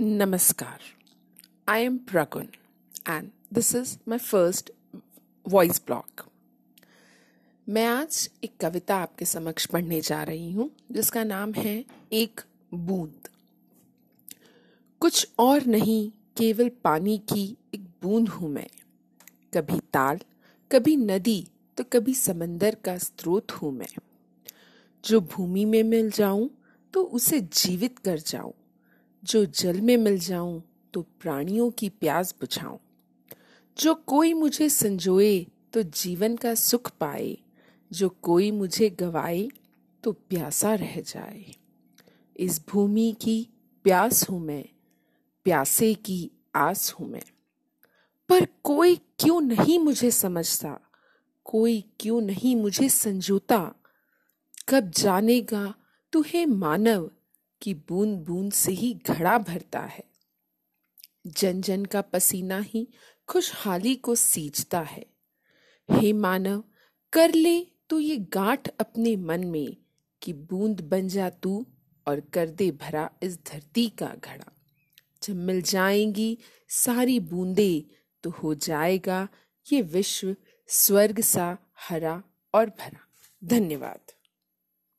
Namaskar. I am Prakun and this is my first voice blog. मैं आज एक कविता आपके समक्ष पढ़ने जा रही हूँ, जिसका नाम है एक बूंद कुछ और नहीं, केवल पानी की एक बूंद हूँ मैं कभी ताल, कभी नदी तो कभी समंदर का स्रोत हूँ मैं जो भूमि में मिल जाऊँ तो उसे जीवित कर जाऊँ जो जल में मिल जाऊँ तो प्राणियों की प्यास बुझाऊं। जो कोई मुझे संजोए तो जीवन का सुख पाए। जो कोई मुझे गवाए तो प्यासा रह जाए। इस भूमि की प्यास हूँ मैं, प्यासे की आस हूँ मैं। पर कोई क्यों नहीं मुझे समझता, कोई क्यों नहीं मुझे संजोता। कब जानेगा तू मानव कि बूंद बूंद से ही घड़ा भरता है। जन जन का पसीना ही खुशहाली को सींचता है। हे मानव, कर ले तू ये गांठ अपने मन में कि बूंद बन जा तू और कर दे भरा इस धरती का घड़ा। जब मिल जाएँगी सारी बूंदे तो हो जाएगा ये विश्व स्वर्ग सा, हरा और भरा। धन्यवाद।